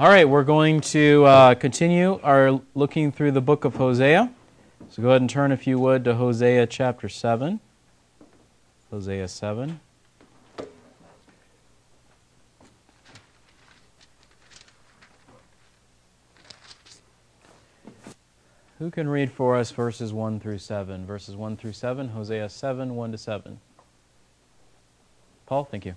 All right, we're going to uh, continue our looking through the book of Hosea. So go ahead and turn, if you would, to Hosea chapter 7. Hosea 7. Who can read for us verses 1 through 7? Verses 1 through 7, Hosea 7, 1 to 7. Paul, thank you.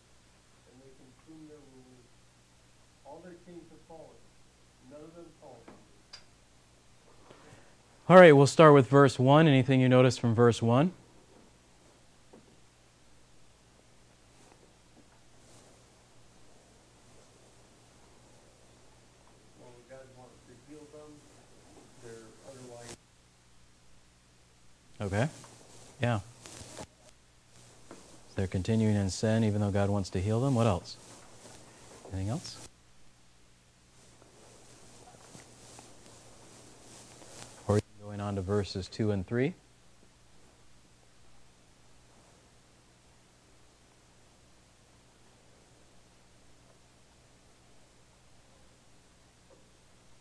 right, we'll start with verse 1. Anything you notice from verse 1? Okay. Yeah. They're continuing in sin even though God wants to heal them. What else? Anything else? Or going on to verses 2 and 3.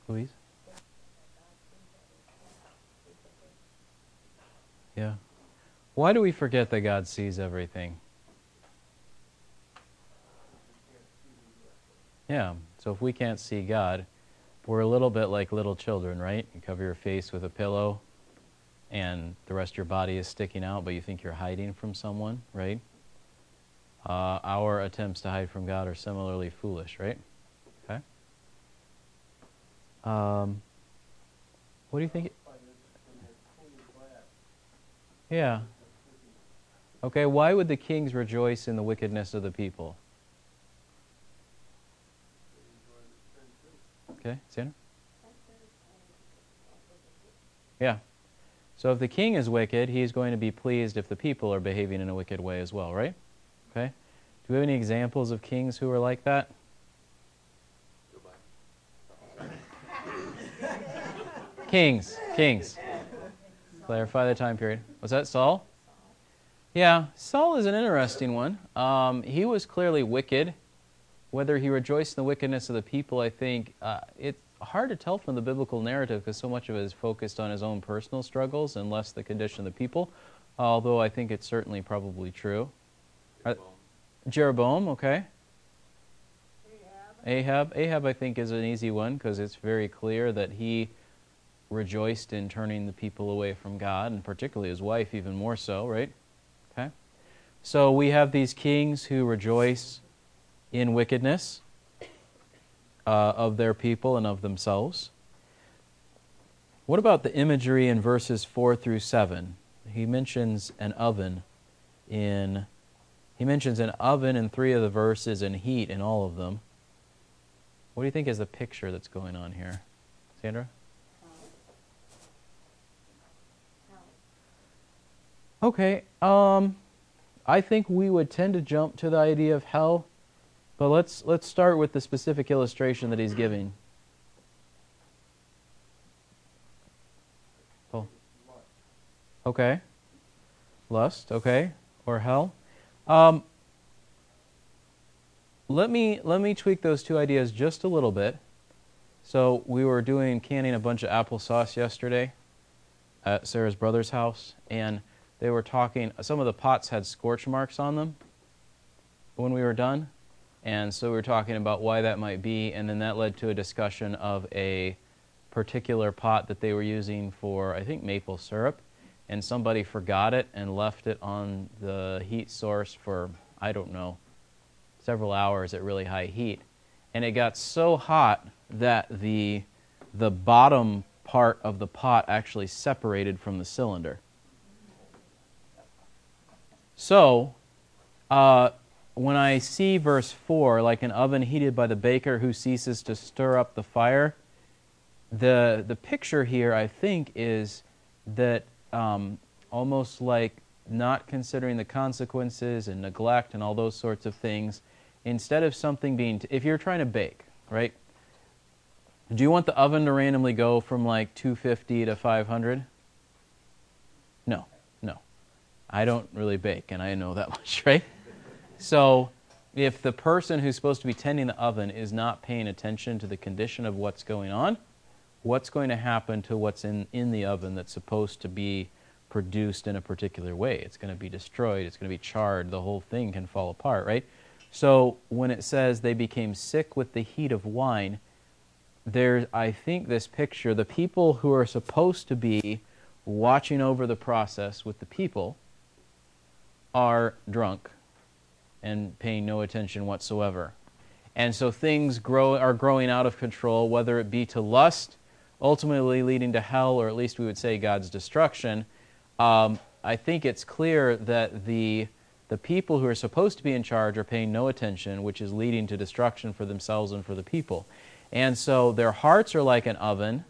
Louise? Yeah. Why do we forget that God sees everything? Yeah. So if we can't see God, we're a little bit like little children, right? You cover your face with a pillow and the rest of your body is sticking out, but you think you're hiding from someone, right? Uh, our attempts to hide from God are similarly foolish, right? Okay. Um, what do you think? Yeah. Okay, why would the kings rejoice in the wickedness of the people? Okay, Sandra? Yeah. So if the king is wicked, he's going to be pleased if the people are behaving in a wicked way as well, right? Okay. Do we have any examples of kings who are like that? kings, kings. Clarify the time period. Was that Saul? Yeah, Saul is an interesting one. Um, he was clearly wicked. Whether he rejoiced in the wickedness of the people, I think uh, it's hard to tell from the biblical narrative because so much of it is focused on his own personal struggles and less the condition of the people. Although I think it's certainly probably true. Jeroboam, uh, Jeroboam okay. Ahab. Ahab, I think, is an easy one because it's very clear that he rejoiced in turning the people away from God, and particularly his wife, even more so, right? Okay. So we have these kings who rejoice in wickedness uh, of their people and of themselves. What about the imagery in verses 4 through 7? He mentions an oven in he mentions an oven in 3 of the verses and heat in all of them. What do you think is the picture that's going on here? Sandra? Okay, um, I think we would tend to jump to the idea of hell but let's, let's start with the specific illustration that he's giving. Oh. Okay. Lust, okay. Or hell. Um, let me let me tweak those two ideas just a little bit. So we were doing canning a bunch of applesauce yesterday at Sarah's brother's house, and they were talking. Some of the pots had scorch marks on them when we were done. And so we were talking about why that might be, and then that led to a discussion of a particular pot that they were using for, I think, maple syrup. And somebody forgot it and left it on the heat source for, I don't know, several hours at really high heat. And it got so hot that the, the bottom part of the pot actually separated from the cylinder. So, uh, when I see verse 4, like an oven heated by the baker who ceases to stir up the fire, the, the picture here, I think, is that um, almost like not considering the consequences and neglect and all those sorts of things, instead of something being, t- if you're trying to bake, right? Do you want the oven to randomly go from like 250 to 500? No, no. I don't really bake, and I know that much, right? So, if the person who's supposed to be tending the oven is not paying attention to the condition of what's going on, what's going to happen to what's in, in the oven that's supposed to be produced in a particular way? It's going to be destroyed, it's going to be charred, the whole thing can fall apart, right? So, when it says they became sick with the heat of wine, there's, I think, this picture the people who are supposed to be watching over the process with the people are drunk and paying no attention whatsoever. And so things grow, are growing out of control, whether it be to lust, ultimately leading to hell, or at least we would say God's destruction. Um, I think it's clear that the, the people who are supposed to be in charge are paying no attention, which is leading to destruction for themselves and for the people. And so their hearts are like an oven.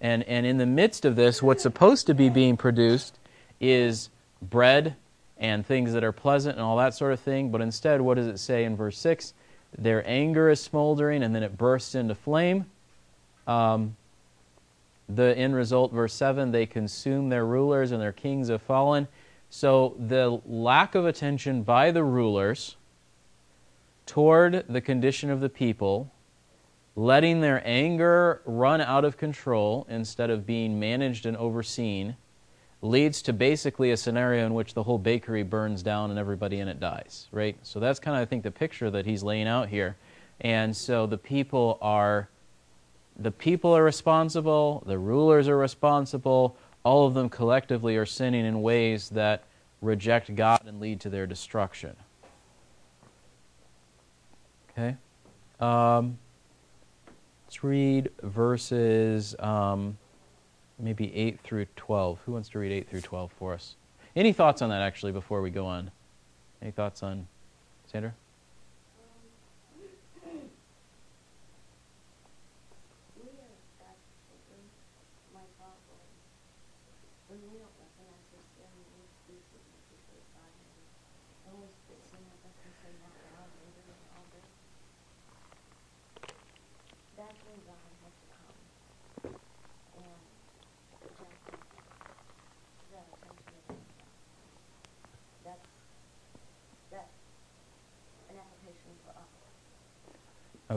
And, and in the midst of this, what's supposed to be being produced is bread and things that are pleasant and all that sort of thing. But instead, what does it say in verse 6? Their anger is smoldering and then it bursts into flame. Um, the end result, verse 7, they consume their rulers and their kings have fallen. So the lack of attention by the rulers toward the condition of the people, letting their anger run out of control instead of being managed and overseen, leads to basically a scenario in which the whole bakery burns down and everybody in it dies, right? So that's kind of, I think, the picture that he's laying out here. And so the people are the people are responsible, the rulers are responsible, all of them collectively are sinning in ways that reject God and lead to their destruction. Okay? Um, let's read verses um, maybe 8 through 12. Who wants to read 8 through 12 for us? Any thoughts on that, actually, before we go on? Any thoughts on Sandra?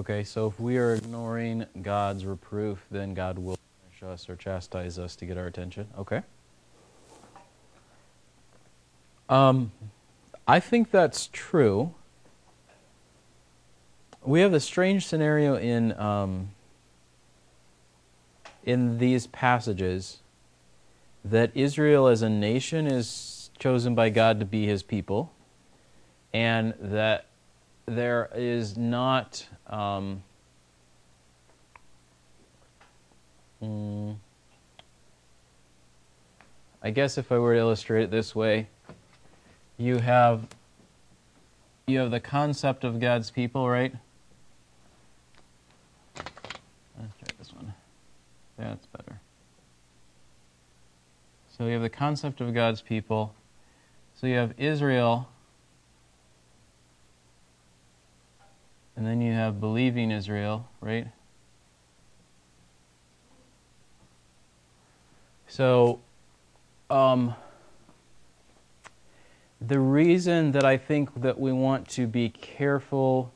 Okay, so if we are ignoring God's reproof, then God will punish us or chastise us to get our attention. Okay. Um, I think that's true. We have a strange scenario in um, in these passages that Israel as a nation is chosen by God to be His people, and that there is not um, mm, I guess if I were to illustrate it this way, you have you have the concept of God's people, right? Let's try this one. That's better. So you have the concept of God's people. So you have Israel And then you have believing Israel, right? So, um, the reason that I think that we want to be careful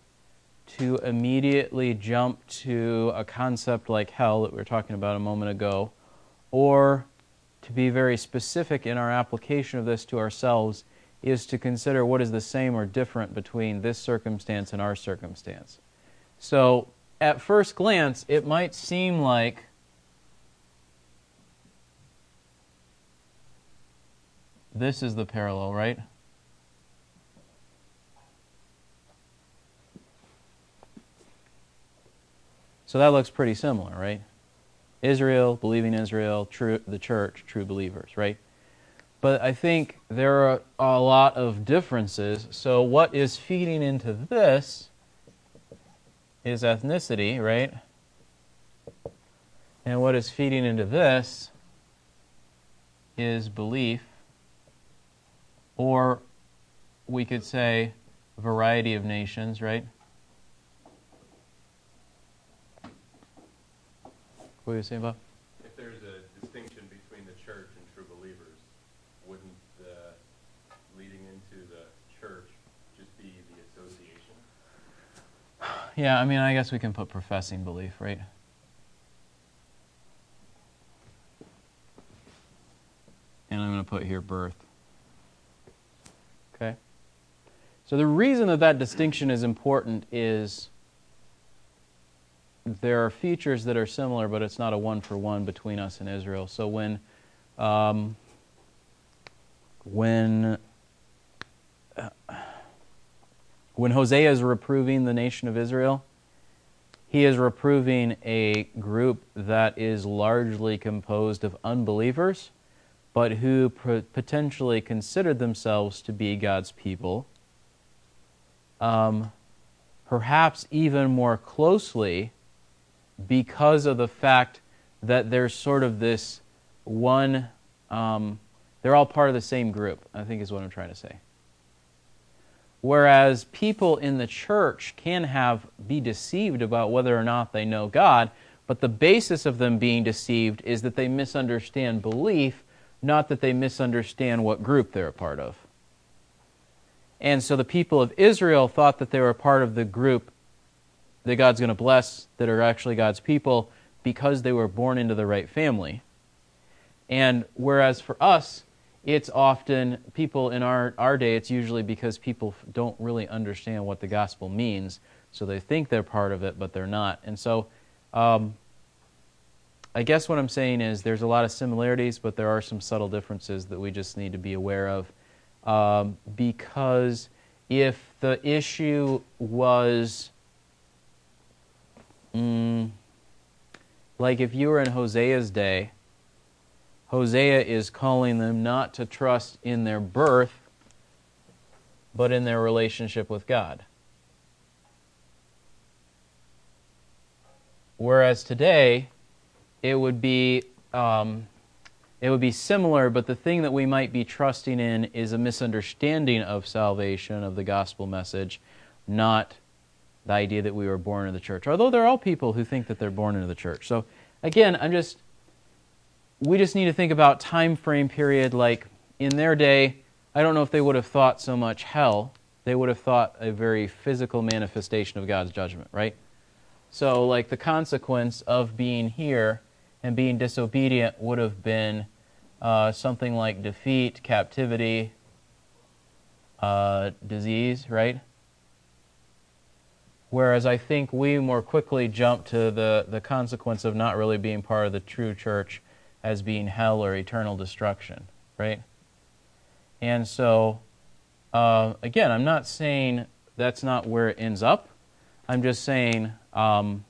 to immediately jump to a concept like hell that we were talking about a moment ago, or to be very specific in our application of this to ourselves, is to consider what is the same or different between this circumstance and our circumstance. So, at first glance, it might seem like this is the parallel, right? So that looks pretty similar, right? Israel, believing Israel, true, the church, true believers, right? But I think there are a lot of differences. So what is feeding into this is ethnicity, right? And what is feeding into this is belief, or we could say variety of nations, right? What you saying, Bob? If there's a distinction between the church and true believers, wouldn't the leading into the church just be the association? Yeah, I mean, I guess we can put professing belief, right? And I'm going to put here birth. Okay? So the reason that that distinction is important is there are features that are similar, but it's not a one for one between us and Israel. So when um, when uh, when Hosea is reproving the nation of Israel, he is reproving a group that is largely composed of unbelievers, but who potentially considered themselves to be God's people. Um, perhaps even more closely because of the fact that there's sort of this one, um, they're all part of the same group, I think is what I'm trying to say. Whereas people in the church can have be deceived about whether or not they know God, but the basis of them being deceived is that they misunderstand belief, not that they misunderstand what group they're a part of. And so the people of Israel thought that they were a part of the group that God's going to bless that are actually God's people because they were born into the right family. And whereas for us, it's often people in our, our day, it's usually because people don't really understand what the gospel means. So they think they're part of it, but they're not. And so um, I guess what I'm saying is there's a lot of similarities, but there are some subtle differences that we just need to be aware of. Um, because if the issue was Mm, like if you were in Hosea's day, Hosea is calling them not to trust in their birth, but in their relationship with God. Whereas today, it would be um, it would be similar, but the thing that we might be trusting in is a misunderstanding of salvation of the gospel message, not the idea that we were born into the church. Although there are all people who think that they're born into the church. So again, I'm just we just need to think about time frame period like in their day, I don't know if they would have thought so much hell. They would have thought a very physical manifestation of God's judgment, right? So like the consequence of being here and being disobedient would have been uh, something like defeat, captivity, uh, disease, right? Whereas I think we more quickly jump to the, the consequence of not really being part of the true church as being hell or eternal destruction, right? And so, uh, again, I'm not saying that's not where it ends up. I'm just saying um,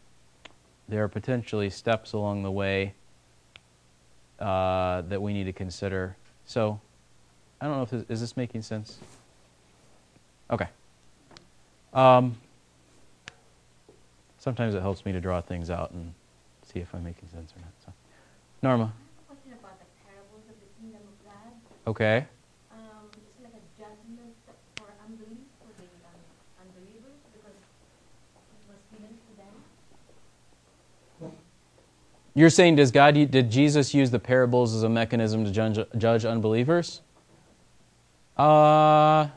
there are potentially steps along the way uh, that we need to consider. So, I don't know if this, is this making sense. Okay. Um, sometimes it helps me to draw things out and see if I'm making sense or not. So, Norma. question about the parables of the kingdom of God. Okay. Um, it's like a judgment for unbelief for the um, unbelievers because it was given to them. You're saying does God did Jesus use the parables as a mechanism to judge, judge unbelievers? Uh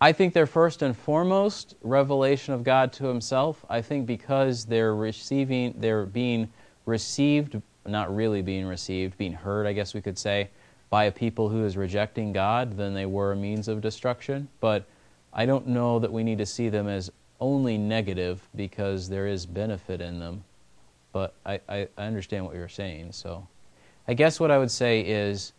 I think they're first and foremost revelation of God to Himself. I think because they're receiving, they're being received, not really being received, being heard, I guess we could say, by a people who is rejecting God, then they were a means of destruction. But I don't know that we need to see them as only negative because there is benefit in them. But I, I, I understand what you're saying. So I guess what I would say is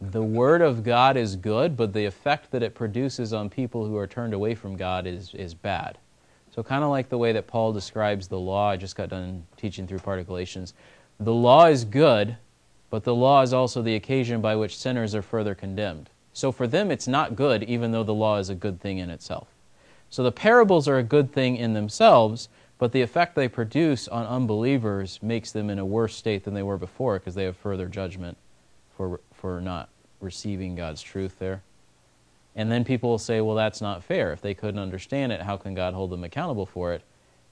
the Word of God is good, but the effect that it produces on people who are turned away from God is, is bad. So, kind of like the way that Paul describes the law, I just got done teaching through part of Galatians. The law is good, but the law is also the occasion by which sinners are further condemned. So, for them, it's not good, even though the law is a good thing in itself. So, the parables are a good thing in themselves, but the effect they produce on unbelievers makes them in a worse state than they were before because they have further judgment for, for not receiving God's truth there. And then people will say, well, that's not fair. If they couldn't understand it, how can God hold them accountable for it?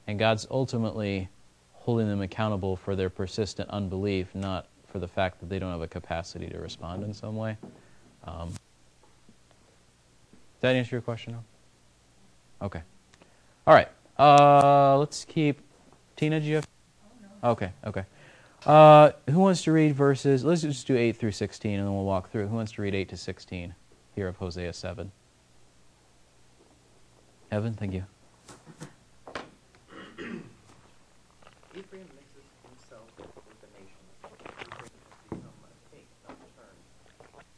And God's ultimately holding them accountable for their persistent unbelief, not for the fact that they don't have a capacity to respond in some way. Um, does that answer your question? Now? Okay. All right. Uh, let's keep. Tina, do you have? Okay, okay. Uh, who wants to read verses? Let's just do 8 through 16 and then we'll walk through. Who wants to read 8 to 16 here of Hosea 7? Evan, thank you. Ephraim mixes himself with the nations. Ephraim has become a cake not turned.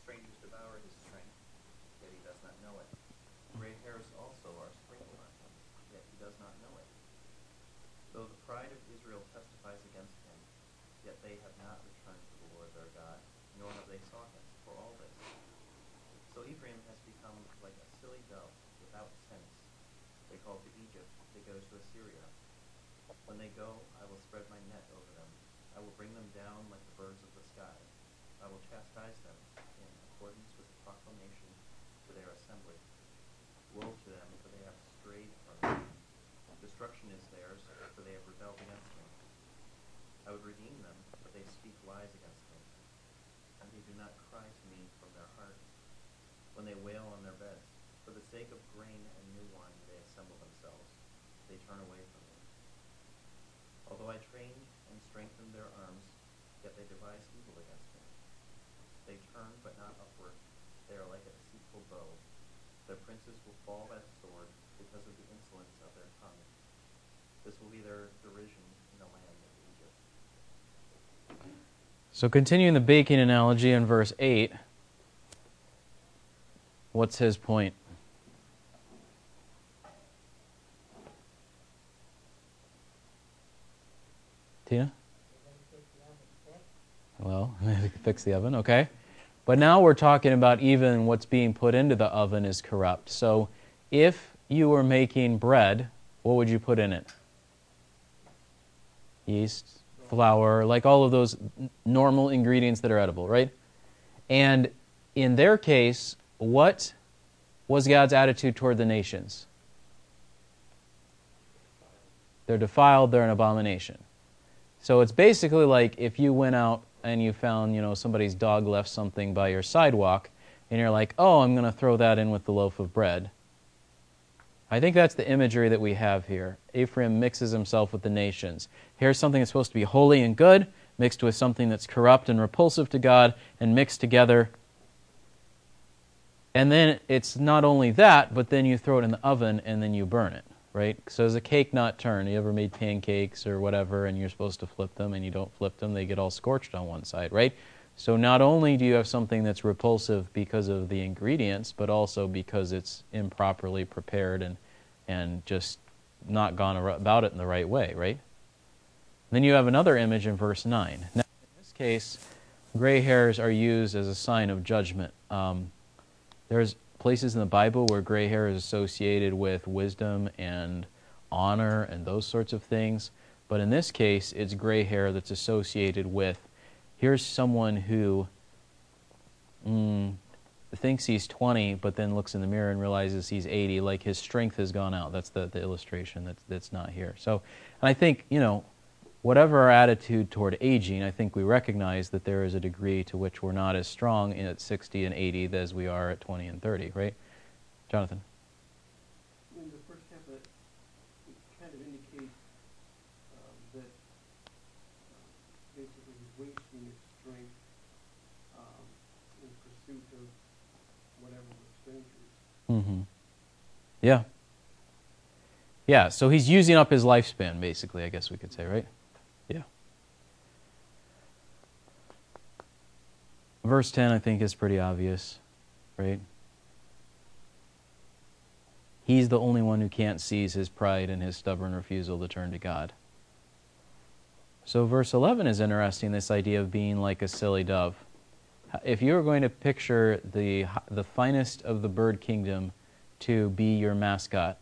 Strangers devour his strength, yet he does not know it. Gray hairs also are sprinkled on him, yet he does not know it. Though the pride of Israel testifies against him, yet they have not returned to the Lord their God, nor have they sought him for all this. So Ephraim has become like a silly dove without sense. They call to Egypt, they go to Assyria. When they go, I will spread my net over them. I will bring them down like the birds of the sky. I will chastise them in accordance with the proclamation to their assembly. Woe to them, for they have strayed from me. Destruction is theirs, for they have rebelled against me. I would redeem them, but they speak lies against me. And they do not cry to me from their heart. When they wail on their beds, for the sake of grain and new wine, they assemble themselves. They turn away from. Although I trained and strengthened their arms, yet they devise evil against me. They turn, but not upward. They are like a deceitful bow. Their princes will fall by the sword because of the insolence of their tongue. This will be their derision in the land of Egypt. So, continuing the baking analogy in verse 8, what's his point? Tina? Well, we can fix the oven, okay. But now we're talking about even what's being put into the oven is corrupt. So if you were making bread, what would you put in it? Yeast, flour, like all of those normal ingredients that are edible, right? And in their case, what was God's attitude toward the nations? They're defiled, they're an abomination. So it's basically like if you went out and you found, you know, somebody's dog left something by your sidewalk and you're like, "Oh, I'm going to throw that in with the loaf of bread." I think that's the imagery that we have here. Ephraim mixes himself with the nations. Here's something that's supposed to be holy and good mixed with something that's corrupt and repulsive to God and mixed together. And then it's not only that, but then you throw it in the oven and then you burn it right? So is a cake not turn? You ever made pancakes or whatever, and you're supposed to flip them, and you don't flip them, they get all scorched on one side, right? So not only do you have something that's repulsive because of the ingredients, but also because it's improperly prepared and and just not gone about it in the right way, right? Then you have another image in verse 9. Now, in this case, gray hairs are used as a sign of judgment. Um, there's places in the Bible where gray hair is associated with wisdom and honor and those sorts of things. But in this case, it's gray hair that's associated with here's someone who mm, thinks he's 20, but then looks in the mirror and realizes he's 80, like his strength has gone out. That's the, the illustration that's, that's not here. So, and I think, you know, whatever our attitude toward aging, I think we recognize that there is a degree to which we're not as strong at 60 and 80 as we are at 20 and 30, right? Jonathan? In the first half that kind of indicates um, that uh, basically wasting your strength um, in pursuit of whatever we're strangers. Mm-hmm. Yeah. Yeah, so he's using up his lifespan, basically, I guess we could say, right? Verse 10, I think, is pretty obvious, right? He's the only one who can't seize his pride and his stubborn refusal to turn to God. So, verse 11 is interesting this idea of being like a silly dove. If you were going to picture the, the finest of the bird kingdom to be your mascot,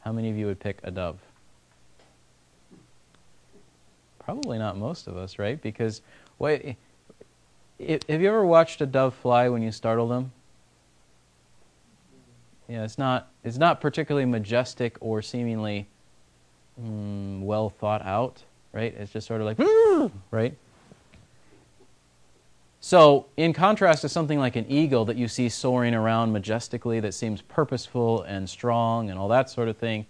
how many of you would pick a dove? Probably not most of us, right? Because, wait, have you ever watched a dove fly when you startle them? Yeah, it's not, it's not particularly majestic or seemingly mm, well thought out, right? It's just sort of like, right? So, in contrast to something like an eagle that you see soaring around majestically, that seems purposeful and strong and all that sort of thing,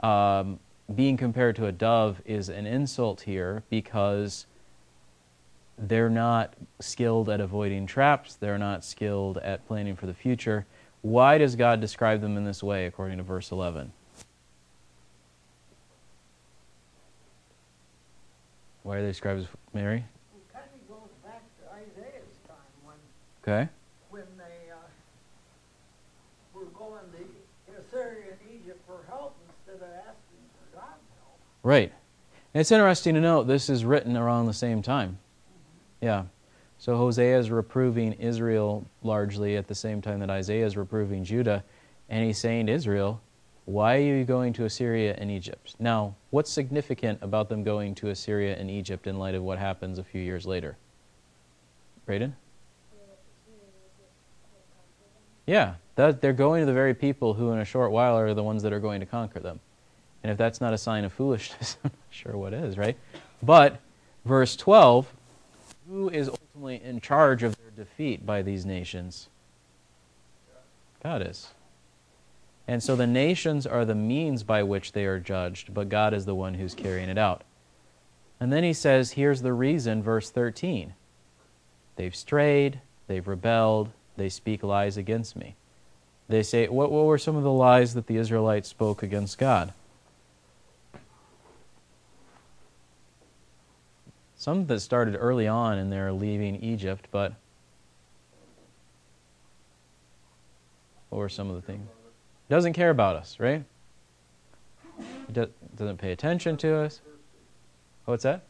um, being compared to a dove is an insult here because they're not skilled at avoiding traps, they're not skilled at planning for the future. Why does God describe them in this way, according to verse 11? Why are they described as Mary? It kind of goes back to Isaiah's time when, Okay. when they uh, were going to Assyria and Egypt for help instead of asking for God's help. Right. And it's interesting to note this is written around the same time. Yeah. So Hosea is reproving Israel largely at the same time that Isaiah is reproving Judah. And he's saying to Israel, Why are you going to Assyria and Egypt? Now, what's significant about them going to Assyria and Egypt in light of what happens a few years later? Braden? Yeah, that, they're going to the very people who, in a short while, are the ones that are going to conquer them. And if that's not a sign of foolishness, I'm not sure what is, right? But, verse 12 who is ultimately in charge of their defeat by these nations? God is. And so the nations are the means by which they are judged, but God is the one who's carrying it out. And then he says, here's the reason, verse 13. They've strayed, they've rebelled, they speak lies against me. They say, what, what were some of the lies that the Israelites spoke against God? Some that started early on in their leaving Egypt, but what were some of the things? Doesn't care about us, right? Do- doesn't pay attention to us. What's that?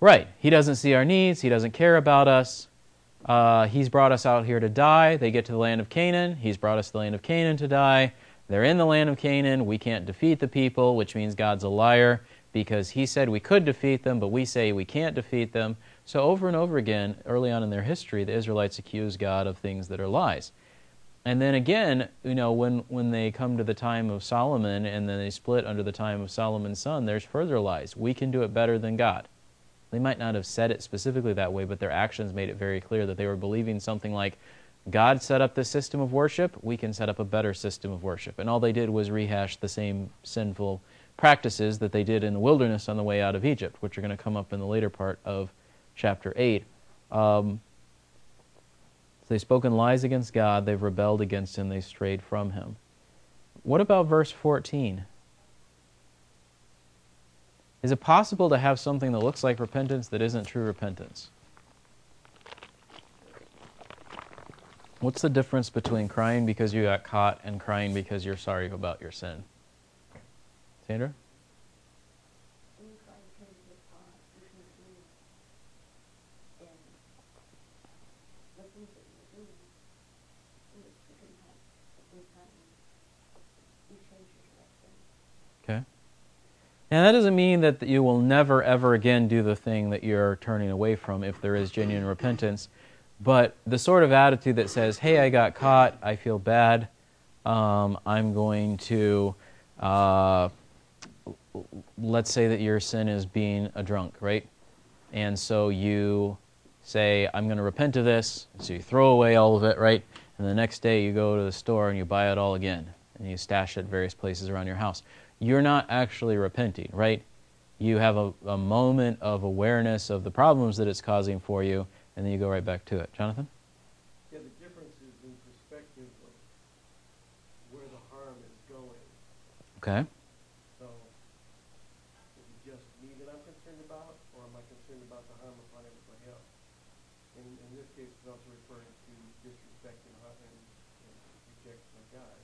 Right. He doesn't see our needs. He doesn't care about us. Uh, he's brought us out here to die. They get to the land of Canaan. He's brought us to the land of Canaan to die. They're in the land of Canaan. We can't defeat the people, which means God's a liar because he said we could defeat them, but we say we can't defeat them. So, over and over again, early on in their history, the Israelites accuse God of things that are lies. And then again, you know, when, when they come to the time of Solomon and then they split under the time of Solomon's son, there's further lies. We can do it better than God. They might not have said it specifically that way, but their actions made it very clear that they were believing something like, God set up this system of worship, we can set up a better system of worship. And all they did was rehash the same sinful practices that they did in the wilderness on the way out of Egypt, which are going to come up in the later part of chapter 8. Um, they've spoken lies against God, they've rebelled against Him, they strayed from Him. What about verse 14? Is it possible to have something that looks like repentance that isn't true repentance? What's the difference between crying because you got caught and crying because you're sorry about your sin? Sandra? Okay. And that doesn't mean that you will never, ever again do the thing that you're turning away from if there is genuine repentance. But the sort of attitude that says, hey, I got caught, I feel bad, um, I'm going to, uh, let's say that your sin is being a drunk, right? And so you say, I'm going to repent of this. So you throw away all of it, right? And the next day you go to the store and you buy it all again. And you stash it at various places around your house. You're not actually repenting, right? You have a, a moment of awareness of the problems that it's causing for you, and then you go right back to it. Jonathan? Yeah, the difference is in perspective of where the harm is going. Okay. So, is it just me that I'm concerned about, or am I concerned about the harm upon everybody else? And in this case, it's also referring to disrespect and, har- and, and rejection of God.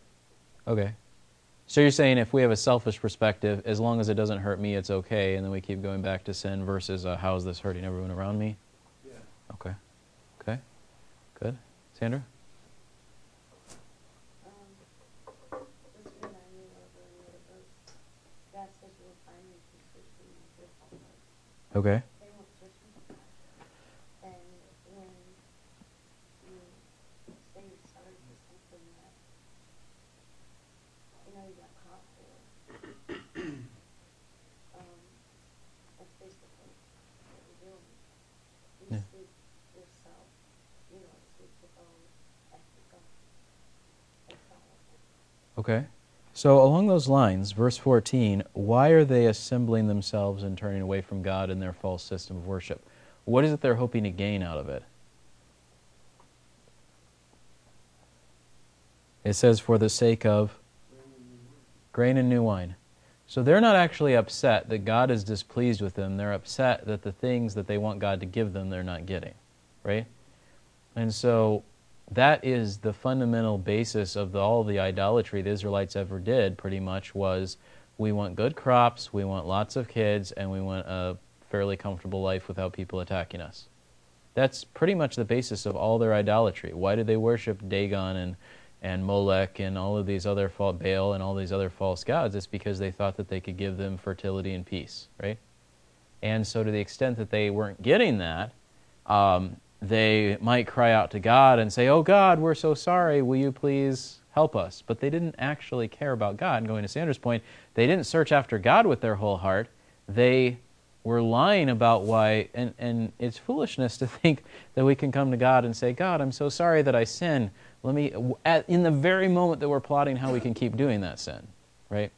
Okay. So you're saying if we have a selfish perspective, as long as it doesn't hurt me, it's okay, and then we keep going back to sin versus uh, how is this hurting everyone around me? Yeah. Okay. Okay. Good. Sandra? Um, this reminded me of another verse. God says you will find me consistent and fearful heart. Okay. They won't listen to God. And when you say you're sorry for something that, you know, you got caught for, um, that's basically what you're doing. You Yeah. speak yourself, you don't speak to those that you go. That's all I think. Okay. So along those lines, verse 14, why are they assembling themselves and turning away from God in their false system of worship? What is it they're hoping to gain out of it? It says, for the sake of grain and new wine. So they're not actually upset that God is displeased with them. They're upset that the things that they want God to give them, they're not getting. Right? And so that is the fundamental basis of the, all the idolatry the Israelites ever did, pretty much, was we want good crops, we want lots of kids, and we want a fairly comfortable life without people attacking us. That's pretty much the basis of all their idolatry. Why did they worship Dagon and, and Molech and all of these other false Baal and all these other false gods? It's because they thought that they could give them fertility and peace, right? And so, to the extent that they weren't getting that, um, they might cry out to God and say, Oh God, we're so sorry, will you please help us? But they didn't actually care about God. And going to Sandra's point, they didn't search after God with their whole heart. They were lying about why, and, and it's foolishness to think that we can come to God and say, God, I'm so sorry that I sin. Let me, at, in the very moment that we're plotting how we can keep doing that sin, right?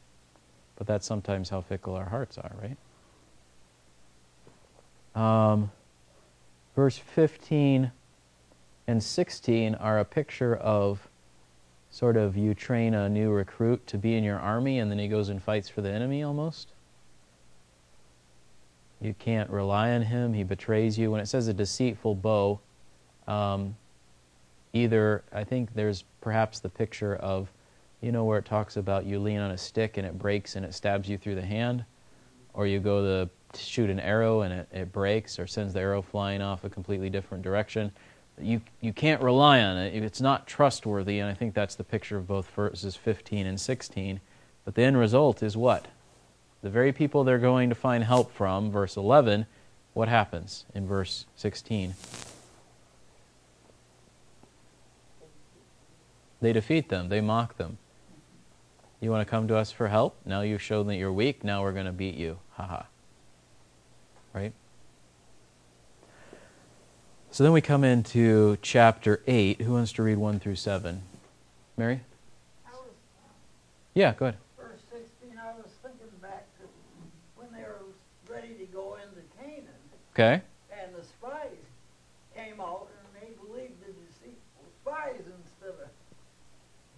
But that's sometimes how fickle our hearts are, right? Um, verse 15 and 16 are a picture of sort of you train a new recruit to be in your army and then he goes and fights for the enemy almost. You can't rely on him, he betrays you. When it says a deceitful bow, um, either, I think there's perhaps the picture of, you know, where it talks about you lean on a stick and it breaks and it stabs you through the hand, or you go to shoot an arrow and it, it breaks or sends the arrow flying off a completely different direction. You, you can't rely on it. It's not trustworthy, and I think that's the picture of both verses 15 and 16. But the end result is what? The very people they're going to find help from, verse 11, what happens in verse 16? They defeat them, they mock them. You want to come to us for help? Now you've shown that you're weak, now we're going to beat you. Ha ha. Right? So then we come into chapter 8. Who wants to read 1 through 7? Mary? Was, Yeah, go ahead. verse sixteen, I was thinking back to when they were ready to go into Canaan, Okay. and the spies came out, and they believed the deceitful spies instead of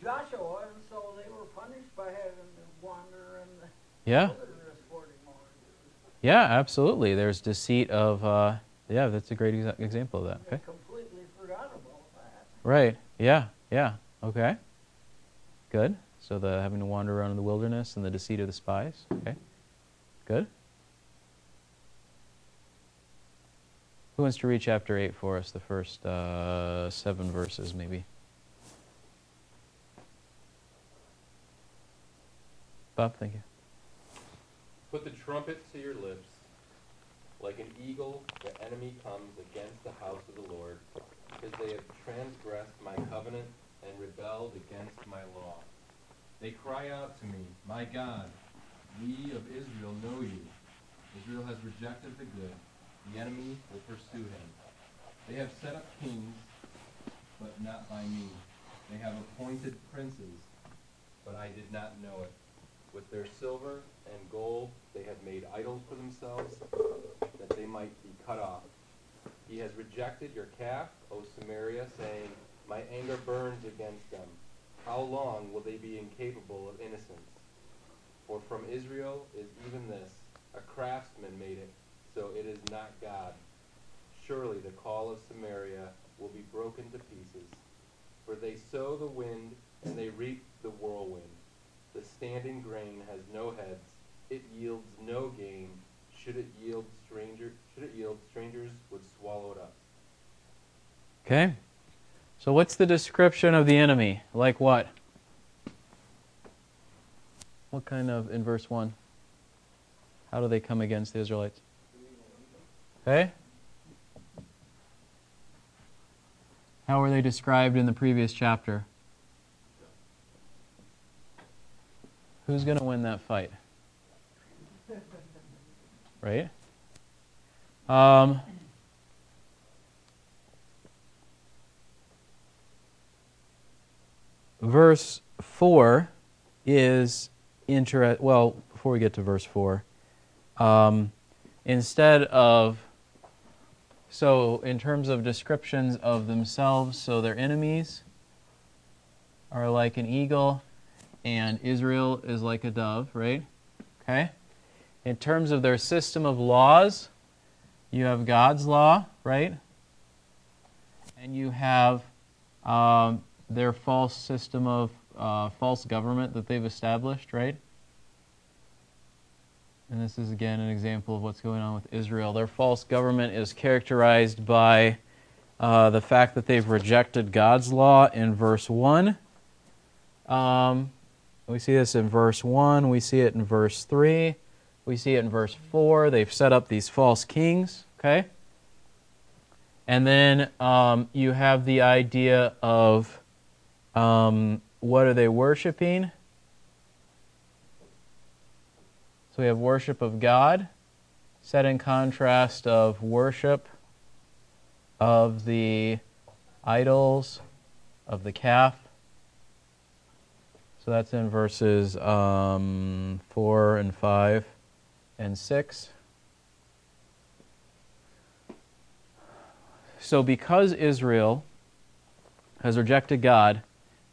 Joshua, and so they were punished by having to wander in the Yeah. wilderness forty more years. Yeah, absolutely. There's deceit of, uh, yeah, that's a great exa- example of that. Okay. completely forgot about that. Right. Yeah, yeah. Okay. Good. So the having to wander around in the wilderness and the deceit of the spies. Okay. Good. Who wants to read chapter 8 for us, the first uh, seven verses, maybe? Bob, thank you. Put the trumpet to your lips. Like an eagle, the enemy comes against the house of the Lord, because they have transgressed my covenant and rebelled against my law. They cry out to me, My God, we of Israel know you. Israel has rejected the good. The enemy will pursue him. They have set up kings, but not by me. They have appointed princes, but I did not know it. With their silver and gold they have made idols for themselves, that they might be cut off. He has rejected your calf, O Samaria, saying, My anger burns against them. How long will they be incapable of innocence. For from Israel is even this, a craftsman made it, so it is not God. Surely the call of Samaria will be broken to pieces. For they sow the wind and they reap the whirlwind. The standing grain has no heads; it yields no gain. Should it yield stranger, should it yield, strangers would swallow it up. Okay? So, what's the description of the enemy? Like what? What kind of, in verse 1? How do they come against the Israelites? Okay? How were they described in the previous chapter? Who's going to win that fight? Right? Um, verse 4 is interest. Well, before we get to verse 4, um, instead of so in terms of descriptions of themselves, so their enemies are like an eagle, and Israel is like a dove, right? Okay. In terms of their system of laws, you have God's law, right? And you have um, their false system of uh, false government that they've established, right? And this is again an example of what's going on with Israel. Their false government is characterized by uh, the fact that they've rejected God's law in verse 1. Um, we see this in verse 1, we see it in verse 3, we see it in verse 4. They've set up these false kings, okay? And then um, you have the idea of um, what are they worshiping? So we have worship of God, set in contrast of worship of the idols, of the calf. So that's in verses um, 4 and 5 and 6. So because Israel has rejected God,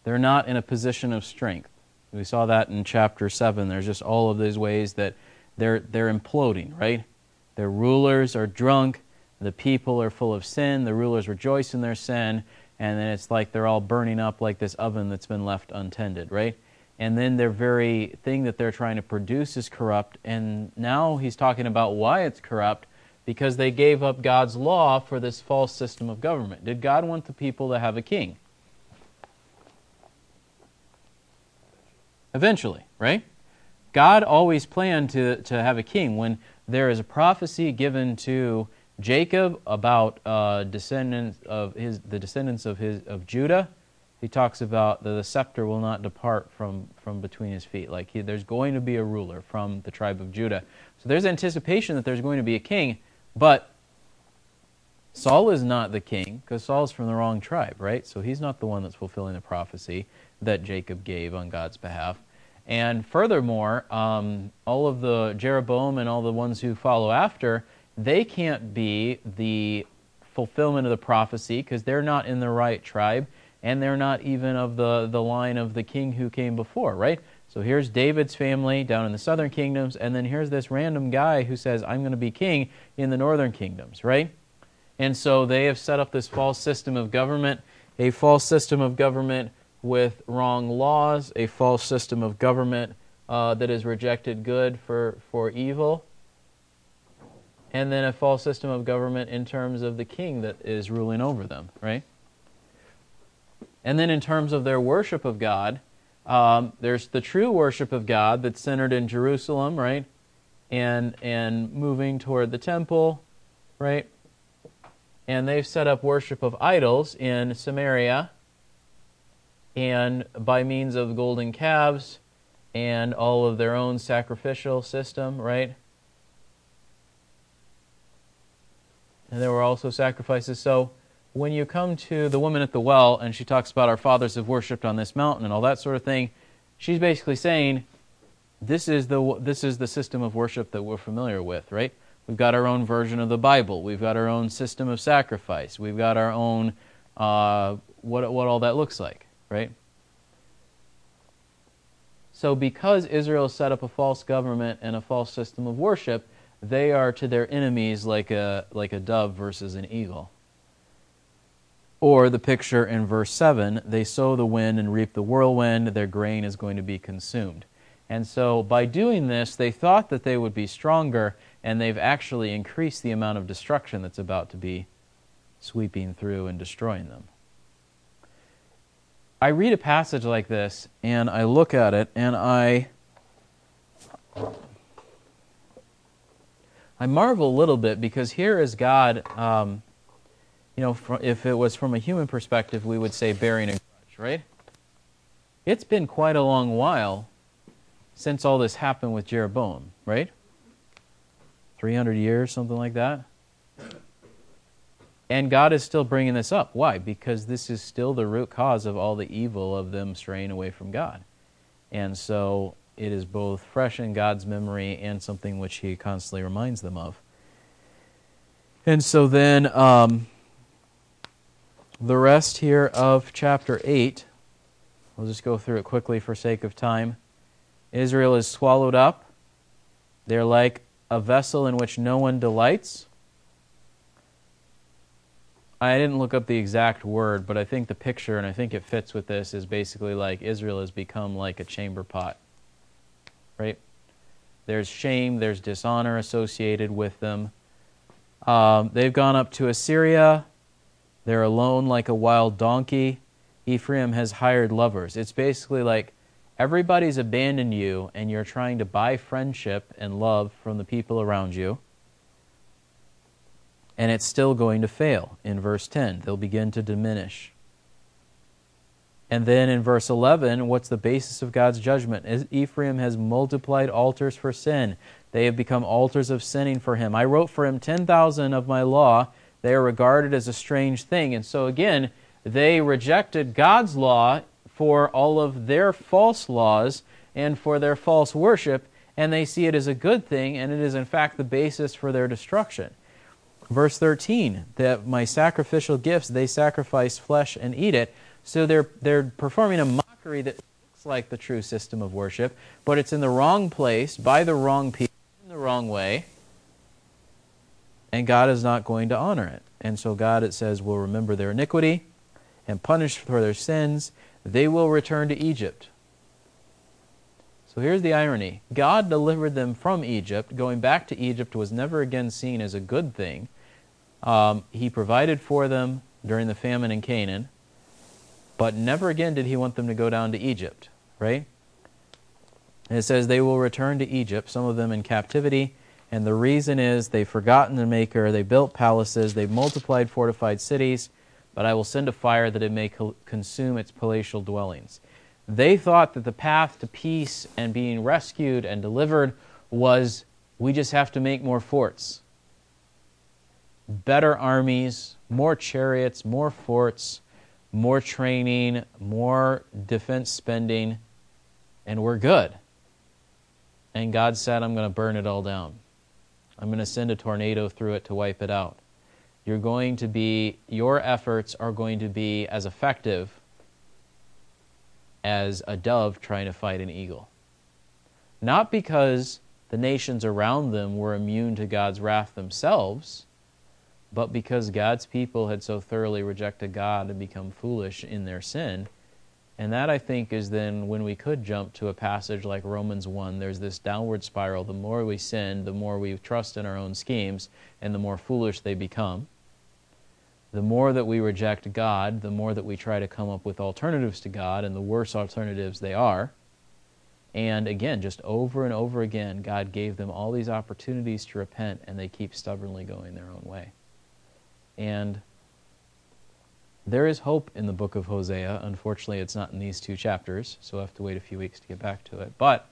they're not in a position of strength. We saw that in chapter 7. There's just all of these ways that they're, they're imploding, right? Their rulers are drunk, the people are full of sin, the rulers rejoice in their sin, and then it's like they're all burning up like this oven that's been left untended, right? And then their very thing that they're trying to produce is corrupt, and now he's talking about why it's corrupt because they gave up God's law for this false system of government. Did God want the people to have a king? Eventually, right? God always planned to, to have a king. When there is a prophecy given to Jacob about uh, descendants of his, the descendants of his of Judah, he talks about that the scepter will not depart from, from between his feet. Like he, there's going to be a ruler from the tribe of Judah. So there's anticipation that there's going to be a king, but Saul is not the king because Saul's from the wrong tribe, right? So he's not the one that's fulfilling the prophecy that Jacob gave on God's behalf. And furthermore, um, all of the Jeroboam and all the ones who follow after, they can't be the fulfillment of the prophecy because they're not in the right tribe and they're not even of the, the line of the king who came before, right? So here's David's family down in the southern kingdoms, and then here's this random guy who says, I'm going to be king in the northern kingdoms, right? And so they have set up this false system of government, a false system of government with wrong laws, a false system of government uh, that has rejected good for, for evil, and then a false system of government in terms of the king that is ruling over them, right? And then in terms of their worship of God, um, there's the true worship of God that's centered in Jerusalem, right? And, and moving toward the temple, right? And they've set up worship of idols in Samaria and by means of golden calves and all of their own sacrificial system, right? And there were also sacrifices. So when you come to the woman at the well and she talks about our fathers have worshipped on this mountain and all that sort of thing, she's basically saying this is the this is the system of worship that we're familiar with, right? We've got our own version of the Bible. We've got our own system of sacrifice. We've got our own uh, what what all that looks like right? So, because Israel set up a false government and a false system of worship, they are to their enemies like a, like a dove versus an eagle. Or the picture in verse 7 they sow the wind and reap the whirlwind, their grain is going to be consumed. And so, by doing this, they thought that they would be stronger, and they've actually increased the amount of destruction that's about to be sweeping through and destroying them. I read a passage like this, and I look at it, and I. I marvel a little bit because here is God, um, you know, if it was from a human perspective, we would say bearing a grudge, right? It's been quite a long while since all this happened with Jeroboam, right? 300 years, something like that. And God is still bringing this up. Why? Because this is still the root cause of all the evil of them straying away from God. And so it is both fresh in God's memory and something which He constantly reminds them of. And so then um, the rest here of chapter 8, we'll just go through it quickly for sake of time. Israel is swallowed up. They're like a vessel in which no one delights. I didn't look up the exact word, but I think the picture, and I think it fits with this, is basically like Israel has become like a chamber pot. Right? There's shame, there's dishonor associated with them. Um, they've gone up to Assyria. They're alone like a wild donkey. Ephraim has hired lovers. It's basically like everybody's abandoned you and you're trying to buy friendship and love from the people around you. And it's still going to fail. In verse 10, they'll begin to diminish. And then in verse 11, what's the basis of God's judgment? Ephraim has multiplied altars for sin. They have become altars of sinning for him. I wrote for him 10,000 of my law. They are regarded as a strange thing. And so again, they rejected God's law for all of their false laws and for their false worship, and they see it as a good thing, and it is in fact the basis for their destruction. Verse 13, that my sacrificial gifts, they sacrifice flesh and eat it. So they're, they're performing a mockery that looks like the true system of worship, but it's in the wrong place, by the wrong people, in the wrong way, and God is not going to honor it. And so God, it says, will remember their iniquity and punish for their sins they will return to Egypt. So here's the irony God delivered them from Egypt. Going back to Egypt was never again seen as a good thing. Um, he provided for them during the famine in Canaan, but never again did he want them to go down to Egypt, right? And it says they will return to Egypt, some of them in captivity, and the reason is they've forgotten the Maker, they built palaces, they've multiplied fortified cities, but I will send a fire that it may co- consume its palatial dwellings. They thought that the path to peace and being rescued and delivered was we just have to make more forts, better armies, more chariots, more forts, more training, more defense spending, and we're good. And God said, I'm going to burn it all down. I'm going to send a tornado through it to wipe it out you're going to be, your efforts are going to be as effective as a dove trying to fight an eagle. Not because the nations around them were immune to God's wrath themselves, but because God's people had so thoroughly rejected God and become foolish in their sin. And that, I think, is then when we could jump to a passage like Romans 1. There's this downward spiral. The more we sin, the more we trust in our own schemes, and the more foolish they become the more that we reject God, the more that we try to come up with alternatives to God, and the worse alternatives they are. And again, just over and over again, God gave them all these opportunities to repent, and they keep stubbornly going their own way. And there is hope in the book of Hosea. Unfortunately, it's not in these two chapters, so we'll have to wait a few weeks to get back to it. But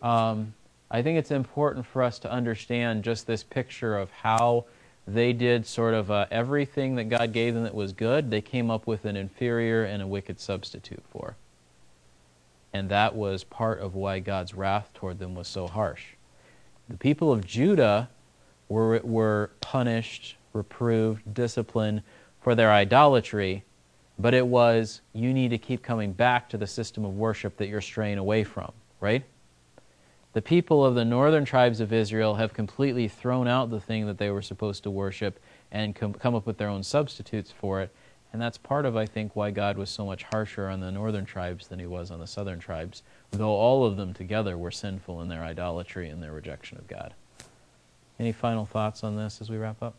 um, I think it's important for us to understand just this picture of how they did sort of uh, everything that God gave them that was good, they came up with an inferior and a wicked substitute for. And that was part of why God's wrath toward them was so harsh. The people of Judah were, were punished, reproved, disciplined for their idolatry, but it was you need to keep coming back to the system of worship that you're straying away from. right? The people of the northern tribes of Israel have completely thrown out the thing that they were supposed to worship and com- come up with their own substitutes for it. And that's part of, I think, why God was so much harsher on the northern tribes than he was on the southern tribes, though all of them together were sinful in their idolatry and their rejection of God. Any final thoughts on this as we wrap up?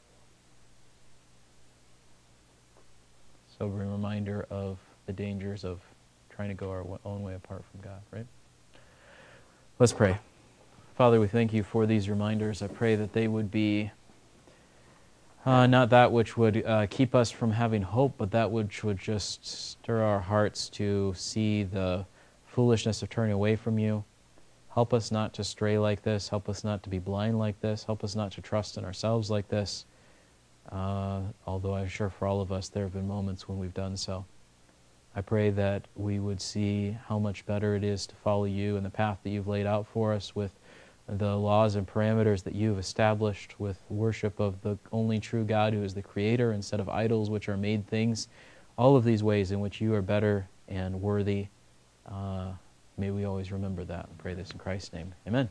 Sobering reminder of the dangers of trying to go our own way apart from God, right? Let's pray. Father, we thank you for these reminders. I pray that they would be uh, not that which would uh, keep us from having hope, but that which would just stir our hearts to see the foolishness of turning away from you. Help us not to stray like this. Help us not to be blind like this. Help us not to trust in ourselves like this. Uh, although I'm sure for all of us there have been moments when we've done so. I pray that we would see how much better it is to follow you and the path that you've laid out for us with the laws and parameters that you've established with worship of the only true God who is the creator instead of idols which are made things. All of these ways in which you are better and worthy. Uh, may we always remember that and pray this in Christ's name. Amen.